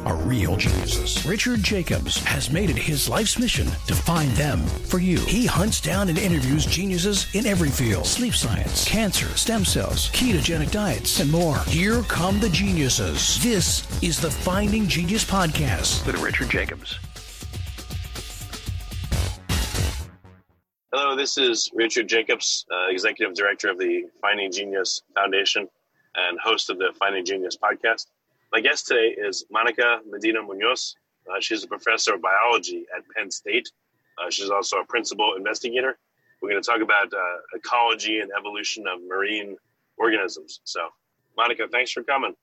are real geniuses. Richard Jacobs has made it his life's mission to find them for you. He hunts down and interviews geniuses in every field sleep science, cancer, stem cells, ketogenic diets, and more. Here come the geniuses. This is the Finding Genius Podcast with Richard Jacobs. Hello, this is Richard Jacobs, uh, Executive Director of the Finding Genius Foundation and host of the Finding Genius podcast. My guest today is Monica Medina Munoz. Uh, she's a professor of biology at Penn State. Uh, she's also a principal investigator. We're going to talk about uh, ecology and evolution of marine organisms. So, Monica, thanks for coming.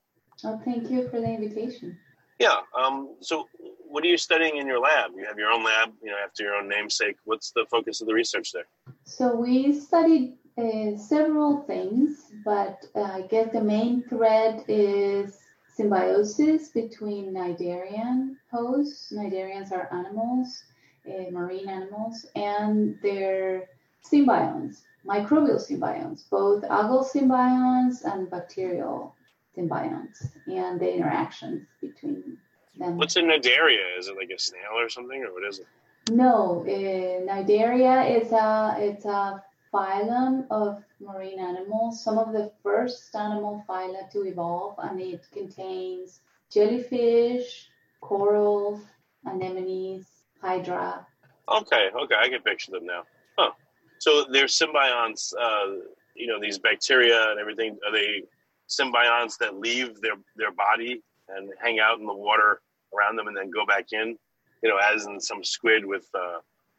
Oh, thank you for the invitation. Yeah. Um, so, what are you studying in your lab? You have your own lab, you know, after your own namesake. What's the focus of the research there? So, we studied uh, several things, but uh, I guess the main thread is symbiosis between cnidarian hosts. Cnidarians are animals, uh, marine animals, and their symbionts, microbial symbionts, both algal symbionts and bacterial symbionts, and the interactions between them. What's a cnidaria? Is it like a snail or something, or what is it? No, uh, cnidaria is a it's a phylum of marine animals, some of the first animal phyla to evolve, and it contains jellyfish, corals, anemones, hydra. Okay, okay, I can picture them now. Huh. So they're symbionts, uh, you know, these bacteria and everything, are they symbionts that leave their, their body and hang out in the water around them and then go back in? You know, as in some squid with uh,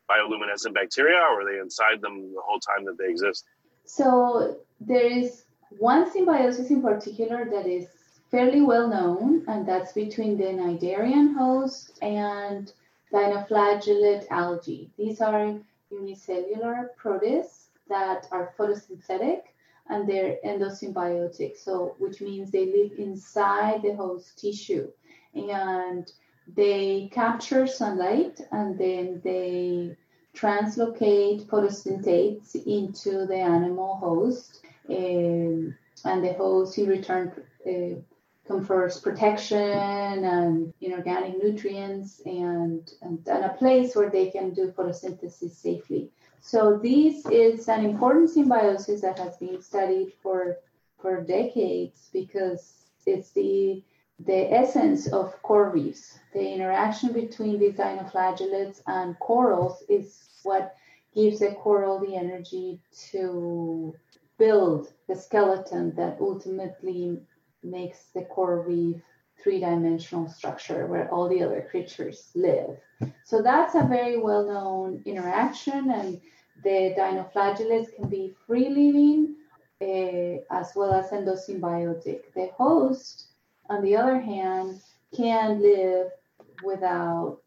bioluminescent bacteria, or are they inside them the whole time that they exist? So there is one symbiosis in particular that is fairly well known, and that's between the cnidarian host and dinoflagellate algae. These are unicellular protists that are photosynthetic and they're endosymbiotic, so which means they live inside the host tissue and they capture sunlight and then they translocate photosynthetates into the animal host, um, and the host in return uh, confers protection and inorganic nutrients and, and, and, a place where they can do photosynthesis safely. So this is an important symbiosis that has been studied for for decades because it's the the essence of coral reefs. The interaction between these dinoflagellates and corals is what gives a coral the energy to build the skeleton that ultimately makes the coral reef three-dimensional structure where all the other creatures live. So that's a very well-known interaction, and the dinoflagellates can be free-living uh, as well as endosymbiotic. The host, on the other hand, can live without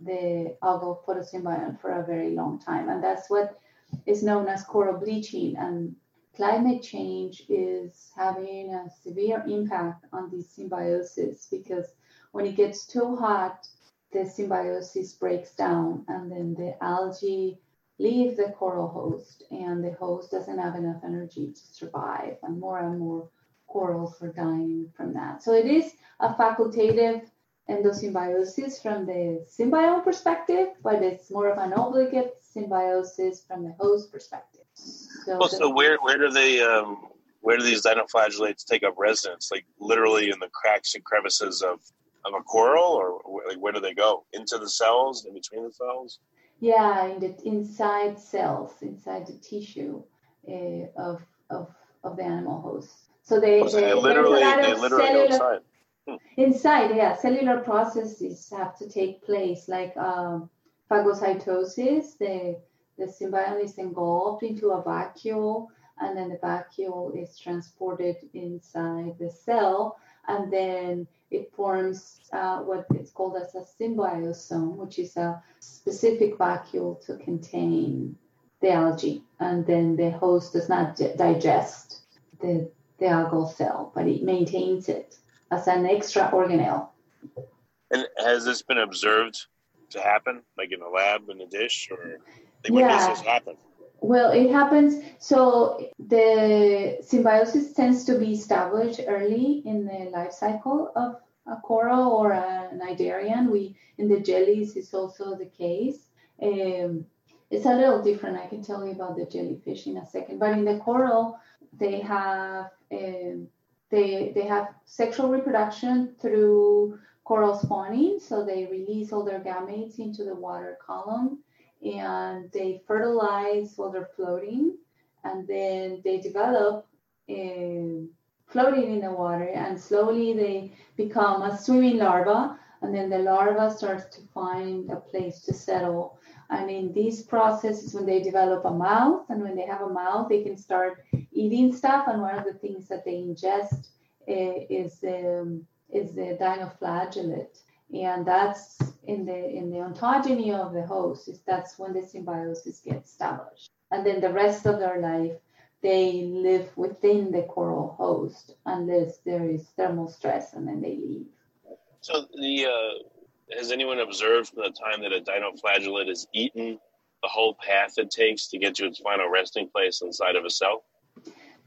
the algal photosymbiont for a very long time. And that's what is known as coral bleaching. And climate change is having a severe impact on the symbiosis because when it gets too hot, the symbiosis breaks down and then the algae leave the coral host and the host doesn't have enough energy to survive and more and more corals are dying from that. So it is a facultative endosymbiosis from the symbiont perspective, but it's more of an obligate symbiosis from the host perspective. So, well, so where where do they um, where do these dinoflagellates take up residence? Like literally in the cracks and crevices of of a coral, or like where do they go into the cells, in between the cells? Yeah, in the inside cells, inside the tissue uh, of of of the animal host. So they, oh, so they, they literally they literally cellular, go inside. Inside, yeah, cellular processes have to take place, like um, phagocytosis. The the symbiont is engulfed into a vacuole, and then the vacuole is transported inside the cell, and then it forms uh, what is called as a symbiosome, which is a specific vacuole to contain the algae, and then the host does not digest the the algal cell, but it maintains it as an extra organelle. And has this been observed to happen, like in a lab in a dish, or like, when Yeah. does this happen? Well, it happens. So the symbiosis tends to be established early in the life cycle of a coral or a cnidarian. We in the jellies is also the case. Um, it's a little different. I can tell you about the jellyfish in a second. But in the coral, they have um, they they have sexual reproduction through coral spawning. So they release all their gametes into the water column and they fertilize while they're floating, and then they develop um, floating in the water, and slowly they become a swimming larva, and then the larva starts to find a place to settle. And in this process is when they develop a mouth, and when they have a mouth, they can start eating stuff. And one of the things that they ingest uh, is um, is the dinoflagellate and that's in the in the ontogeny of the host is that's when the symbiosis gets established and then the rest of their life they live within the coral host unless there is thermal stress and then they leave So the uh, has anyone observed from the time that a dinoflagellate is eaten the whole path it takes to get to its final resting place inside of a cell?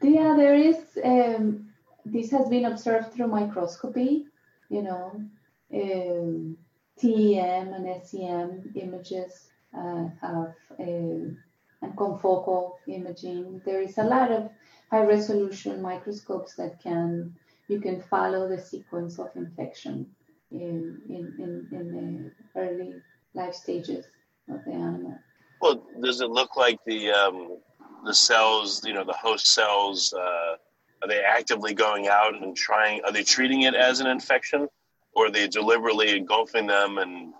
Yeah there is um, this has been observed through microscopy you know um, TEM and SEM images uh, um, and confocal imaging. There is a lot of high resolution microscopes that can you can follow the sequence of infection in in, in, in the early life stages of the animal. Well, does it look like the um, the cells, you know, the host cells, uh, are they actively going out and trying? Are they treating it as an infection, or are they deliberately engulfing them? And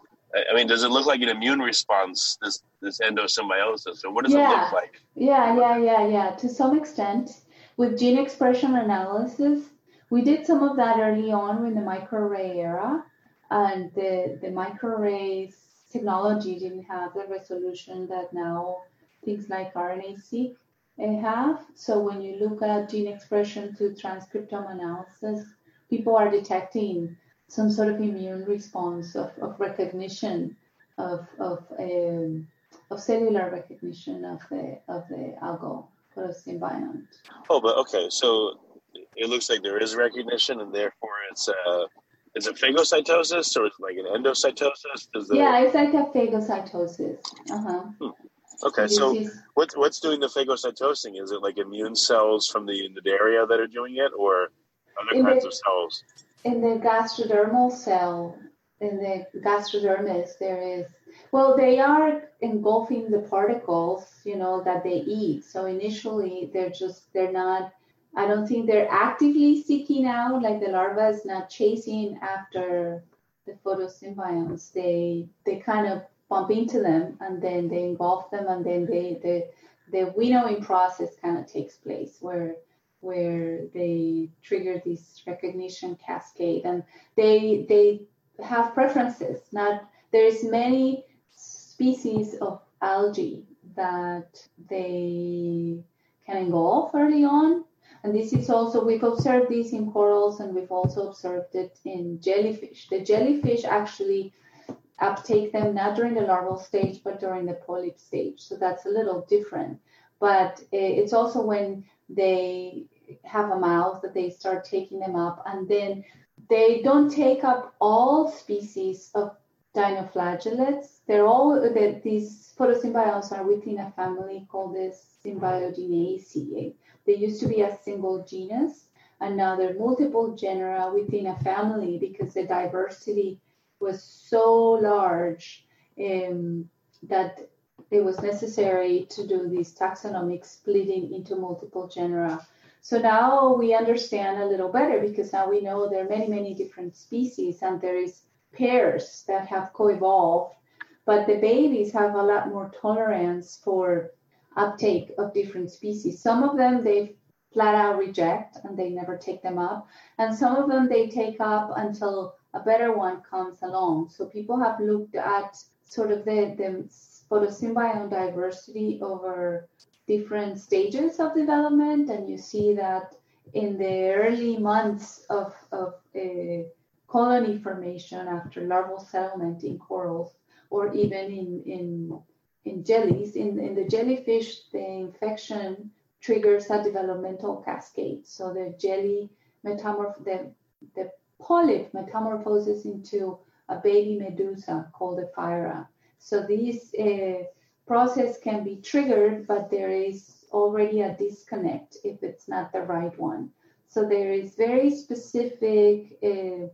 I mean, does it look like an immune response? This this endosymbiosis, or what does it look like? Yeah, yeah, yeah, yeah. To some extent, with gene expression analysis, we did some of that early on in the microarray era, and the the microarrays technology didn't have the resolution that now things like RNA-seq uh, have. So when you look at gene expression through transcriptome analysis, people are detecting some sort of immune response of, of recognition of of um, of cellular recognition of the of the algal photosymbiont. Oh, but okay, so it looks like there is recognition, and therefore it's a it's a phagocytosis, or it's like an endocytosis. The, Yeah, it's like a phagocytosis. Uh-huh. Okay, so what's what's doing the phagocytosing? Is it like immune cells from the Cnidaria that are doing it, or other In kinds the- of cells? in the gastrodermal cell, in the gastrodermis, there is, well, they are engulfing the particles, you know, that they eat. So initially, they're just, they're not, I don't think they're actively seeking out, like the larva is not chasing after the photosymbionts. They, they kind of bump into them and then they engulf them and then they, the, the winnowing process kind of takes place where where they trigger this recognition cascade and they they have preferences. Not there's many species of algae that they can engulf early on. And this is also we've observed this in corals and we've also observed it in jellyfish. The jellyfish actually uptake them not during the larval stage but during the polyp stage. So that's a little different. But eh, it's also when they have a mouth that they start taking them up and then they don't take up all species of dinoflagellates. They're all that these photosymbionts are within a family called the Symbiodiniaceae they used to be a single genus and now there are multiple genera within a family because the diversity was so large um, that it was necessary to do this taxonomic splitting into multiple genera. So now we understand a little better because now we know there are many, many different species and there is pairs that have co-evolved, but the babies have a lot more tolerance for uptake of different species. Some of them they flat out reject and they never take them up, and some of them they take up until a better one comes along. So people have looked at sort of the, the photosymbiont diversity over different stages of development, and you see that in the early months of, of, colony formation after larval settlement in corals or even in, in, in jellies. In, in the jellyfish, the infection triggers a developmental cascade. So the jelly metamorph the, the polyp metamorphoses into a baby medusa called ephyra. So this uh, process can be triggered, but there is already a disconnect if it's not the right one. So there is very specific uh,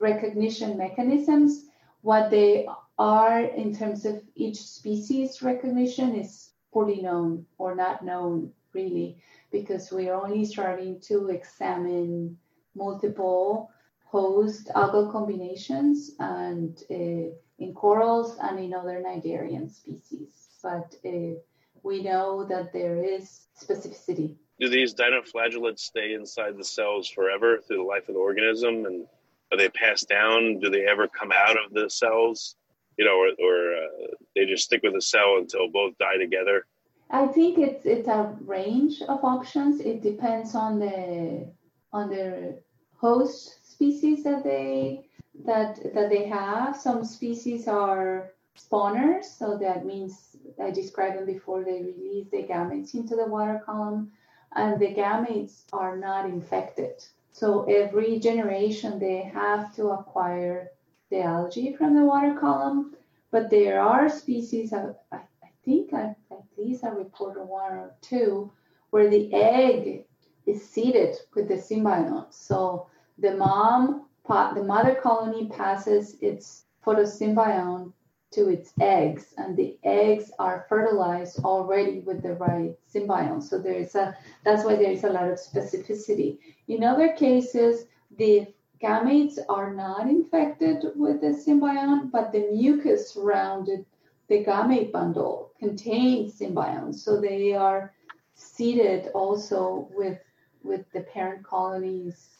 recognition mechanisms. What they are in terms of each species recognition is poorly known or not known really, because we're only starting to examine multiple host algal combinations and uh, in corals and in other cnidarian species. But uh, we know that there is specificity. Do these dinoflagellates stay inside the cells forever through the life of the organism? And are they passed down? Do they ever come out of the cells? You know, or, or uh, they just stick with the cell until both die together? I think it's it's a range of options. It depends on the on the host species that they that that they have. Some species are spawners, so that means I described them before. They release the gametes into the water column, and the gametes are not infected. So every generation they have to acquire the algae from the water column. But there are species, I, I think I least I reported one or two where the egg is seeded with the symbiont. So the mom, the mother colony passes its photosymbiont to its eggs, and the eggs are fertilized already with the right symbiont. So there is a that's why there is a lot of specificity. In other cases, the gametes are not infected with the symbiont, but the mucus surrounded the gamete bundle contains symbionts, so they are seeded also with with the parent colony's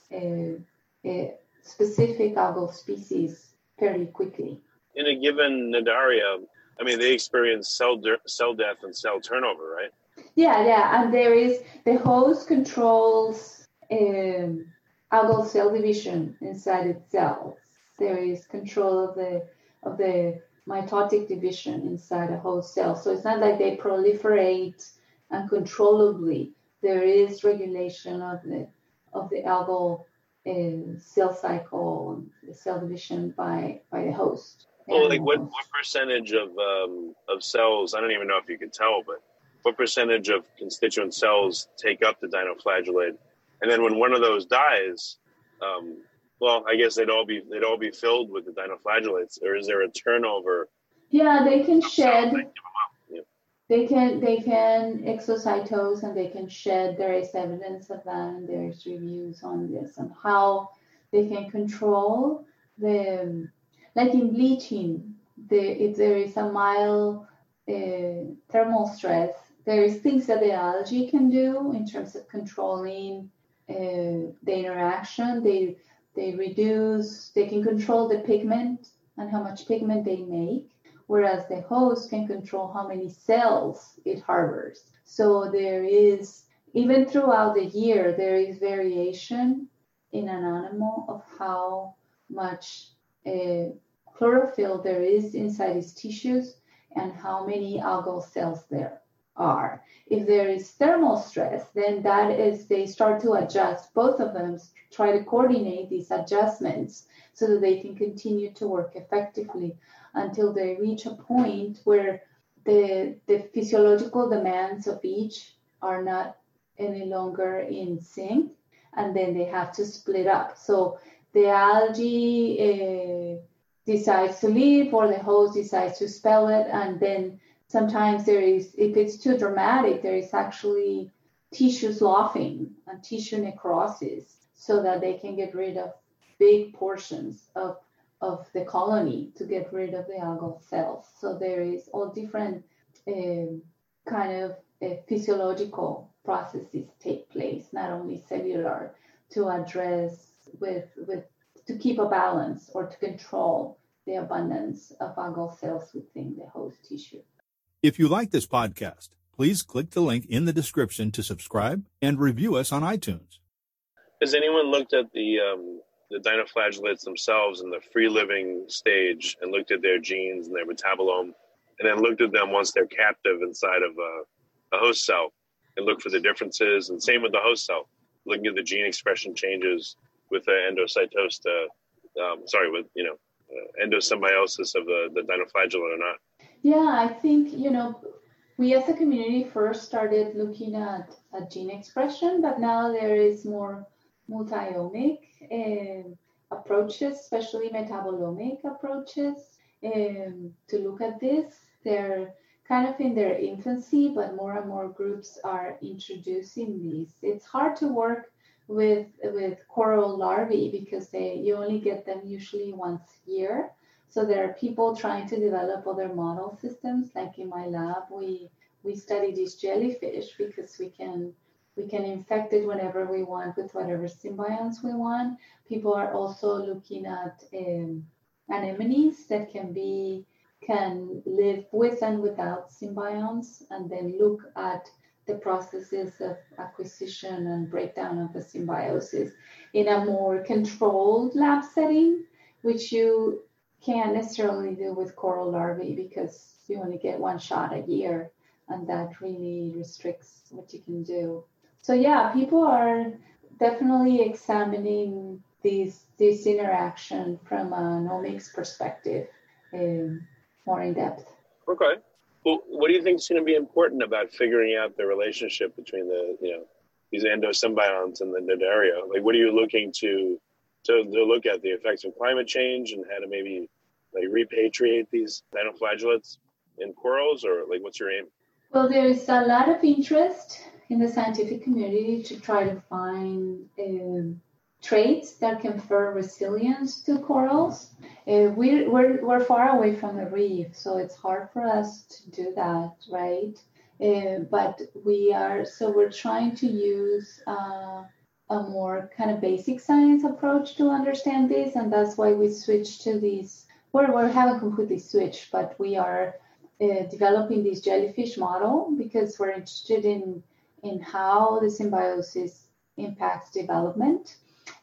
specific algal species fairly quickly. In a given cnidaria, I mean, they experience cell de- cell death and cell turnover, right? Yeah, yeah, and there is the host controls um, algal cell division inside its cells. There is control of the of the mitotic division inside a host cell. So it's not like they proliferate uncontrollably. There is regulation of the of the algal uh, cell cycle, the cell division by by the host. Well, like what, what percentage of um, of cells? I don't even know if you can tell, but what percentage of constituent cells take up the dinoflagellate? And then when one of those dies, um, well, I guess they'd all be they'd all be filled with the dinoflagellates, or is there a turnover? Yeah, they can shed. They can they can exocytose and they can shed. There is evidence of that, and there's reviews on this and how they can control the like in bleaching. The if there is a mild uh, thermal stress, there is things that the algae can do in terms of controlling uh, the interaction. They they reduce, they can control the pigment and how much pigment they make, whereas the host can control how many cells it harbors. So there is, even throughout the year, there is variation in an animal of how much uh, chlorophyll there is inside its tissues and how many algal cells there are. If there is thermal stress, then that is they start to adjust both of them try to coordinate these adjustments so that they can continue to work effectively until they reach a point where the, the physiological demands of each are not any longer in sync and then they have to split up. So the algae uh, decides to leave or the host decides to spell it and then sometimes there is if it's too dramatic there is actually tissue sloughing and tissue necrosis so that they can get rid of big portions of, of the colony to get rid of the algal cells. So there is all different uh, kind of uh, physiological processes take place, not only cellular, to address with with to keep a balance or to control the abundance of algal cells within the host tissue. If you like this podcast, please click the link in the description to subscribe and review us on iTunes. Has anyone looked at the um, the dinoflagellates themselves in the free living stage and looked at their genes and their metabolome, and then looked at them once they're captive inside of a, a host cell and looked for the differences. And same with the host cell, looking at the gene expression changes with the endocytosis. Uh, um, sorry, with you know uh, endosymbiosis of the the dinoflagellate or not. Yeah, I think you know we as a community first started looking at, at gene expression, but now there is more multi-omic um, approaches, especially metabolomic approaches, um, to look at this. They're kind of in their infancy, but more and more groups are introducing these. It's hard to work with with coral larvae because they you only get them usually once a year. So there are people trying to develop other model systems. Like in my lab, we we study these jellyfish because we can we can infect it whenever we want with whatever symbionts we want. People are also looking at um, anemones that can be can live with and without symbionts, and then look at the processes of acquisition and breakdown of the symbiosis in a more controlled lab setting, which you can't necessarily do with coral larvae because you only get one shot a year, and that really restricts what you can do. So yeah, people are definitely examining these this interaction from a omics perspective, um, more in depth. Okay. Well, what do you think is going to be important about figuring out the relationship between the you know these endosymbionts and the Cnidaria? Like, what are you looking to to, to look at the effects of climate change and how to maybe like repatriate these dinoflagellates in corals, or like what's your aim? Well, there's a lot of interest in the scientific community to try to find um, traits that confer resilience to corals. Uh, we're, we're, we're far away from the reef, so it's hard for us to do that, right? Uh, but we are, so we're trying to use uh, a more kind of basic science approach to understand this, and that's why we switched to these. Well, we haven't completely switched, but we are uh, developing this jellyfish model because we're interested in in how the symbiosis impacts development.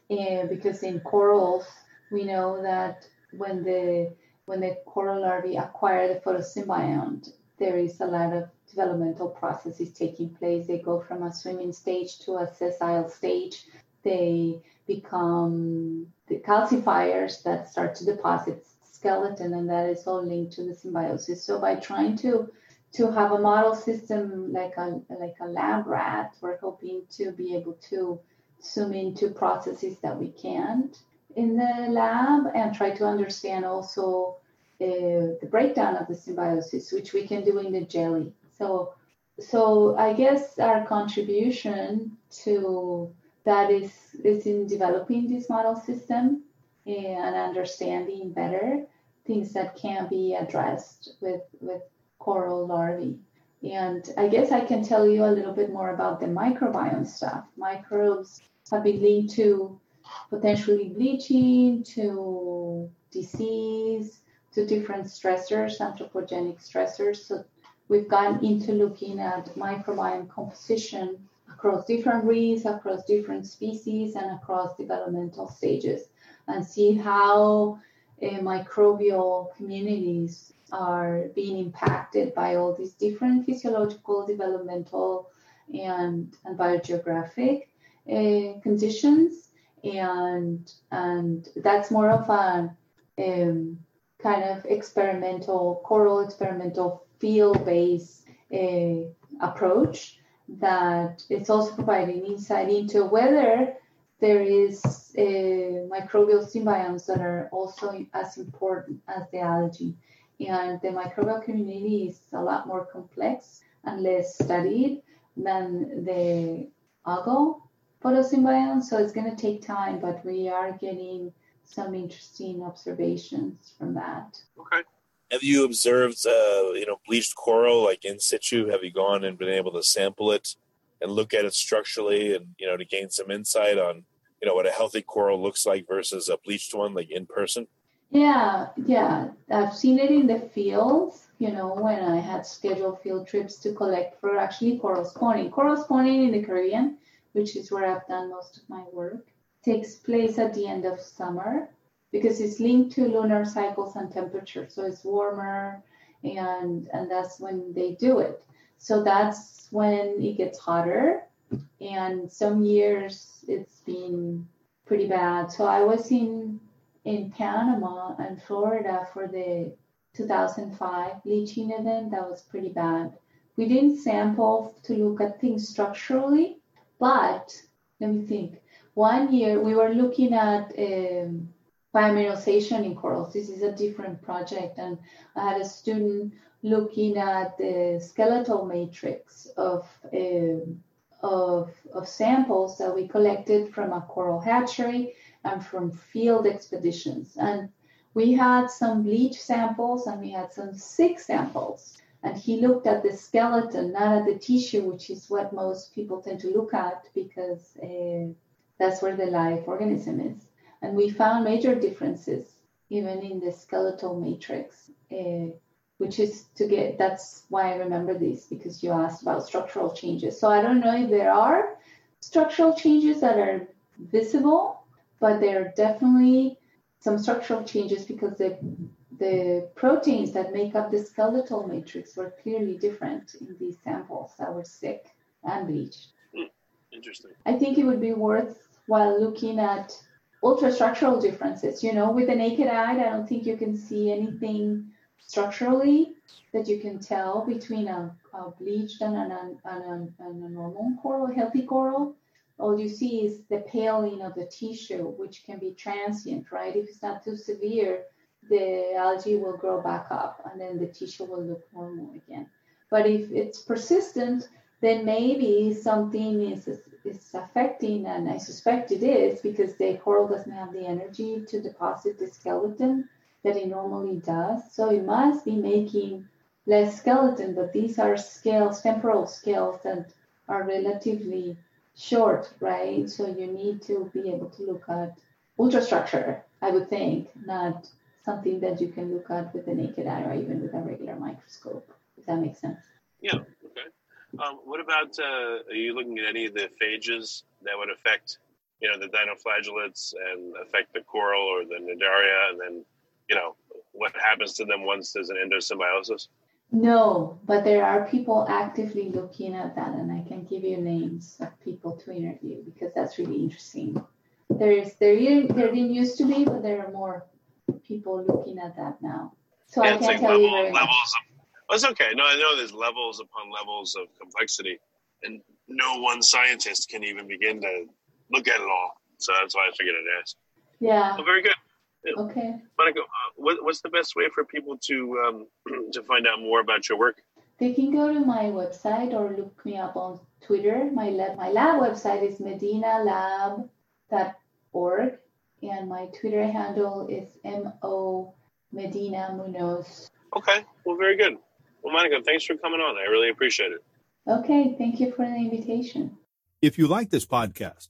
And because in corals, we know that when the when the coral larvae acquire the photosymbiont, there is a lot of developmental processes taking place. They go from a swimming stage to a sessile stage. They become the calcifiers that start to deposit skeleton, and that is all linked to the symbiosis. So by trying to to have a model system like a like a lab rat, we're hoping to be able to zoom into processes that we can't in the lab and try to understand also uh, the breakdown of the symbiosis, which we can do in the jelly. So, so I guess our contribution to that is is in developing this model system and understanding better things that can be addressed with with coral larvae. And I guess I can tell you a little bit more about the microbiome stuff. Microbes have been linked to potentially bleaching, to disease, to different stressors, anthropogenic stressors. So we've gone into looking at microbiome composition across different reefs, across different species, and across developmental stages, and see how uh, microbial communities are being impacted by all these different physiological, developmental, and, and biogeographic uh, conditions. And, and that's more of a um, kind of experimental, coral experimental field based uh, approach that it's also providing insight into whether there is uh, microbial symbionts that are also as important as the algae and the microbial community is a lot more complex and less studied than the algal photosymbiont. So it's going to take time, but we are getting some interesting observations from that. Okay. Have you observed, uh, you know, bleached coral like in situ? Have you gone and been able to sample it and look at it structurally, and you know, to gain some insight on, you know, what a healthy coral looks like versus a bleached one, like in person? Yeah, yeah. I've seen it in the fields, you know, when I had scheduled field trips to collect for actually coral spawning. Coral spawning in the Caribbean, which is where I've done most of my work. takes place at the end of summer because it's linked to lunar cycles and temperature. So it's warmer and and that's when they do it. So that's when it gets hotter. And some years it's been pretty bad. So I was in in Panama and Florida for the 2005 bleaching event. That was pretty bad. We didn't sample to look at things structurally, but let me think. One year we were looking at um, biomineralization in corals. This is a different project, and I had a student looking at the skeletal matrix of um, of, of samples that we collected from a coral hatchery and from field expeditions. And we had some bleach samples and we had some sick samples. And he looked at the skeleton, not at the tissue, which is what most people tend to look at because uh, that's where the live organism is. And we found major differences even in the skeletal matrix, uh, which is to get, that's why I remember this because you asked about structural changes. So I don't know if there are structural changes that are visible, but there are definitely some structural changes because the the proteins that make up the skeletal matrix were clearly different in these samples that were sick and bleached. Hmm. Interesting. I think it would be worthwhile looking at ultrastructural differences. You know, with the naked eye, I don't think you can see anything structurally that you can tell between a, a bleached and, an, and, and a normal coral, a healthy coral. All you see is the paling of the tissue, which can be transient, right? If it's not too severe, the algae will grow back up and then the tissue will look normal again. But if it's persistent, then maybe something is is affecting, and I suspect it is because the coral doesn't have the energy to deposit the skeleton that it normally does. So it must be making less skeleton, but these are scales, temporal scales that are relatively short, right? So you need to be able to look at ultrastructure, I would think, not something that you can look at with the naked eye or even with a regular microscope, if that makes sense. Yeah, okay. Um, what about, uh, are you looking at any of the phages that would affect, you know, the dinoflagellates and affect the coral or the cnidaria, and then, you know, what happens to them once there's an endosymbiosis? No, but there are people actively looking at that, and I can give you names of people to interview because that's really interesting. There is there there didn't used to be, but there are more people looking at that now. So yeah, I can't like tell level, you very levels much. Of, well, it's okay. No, I know there's levels upon levels of complexity, and no one scientist can even begin to look at it all. So that's why I figured I'd ask. Yeah. Well, very good. Yeah. Okay. Monica, uh, what, what's the best way for people to um, to find out more about your work? They can go to my website or look me up on Twitter. My lab, my lab website is medinalab.org and my Twitter handle is mo medina munoz. Okay, well, very good. Well, Monica, thanks for coming on. I really appreciate it. Okay, thank you for the invitation. If you like this podcast,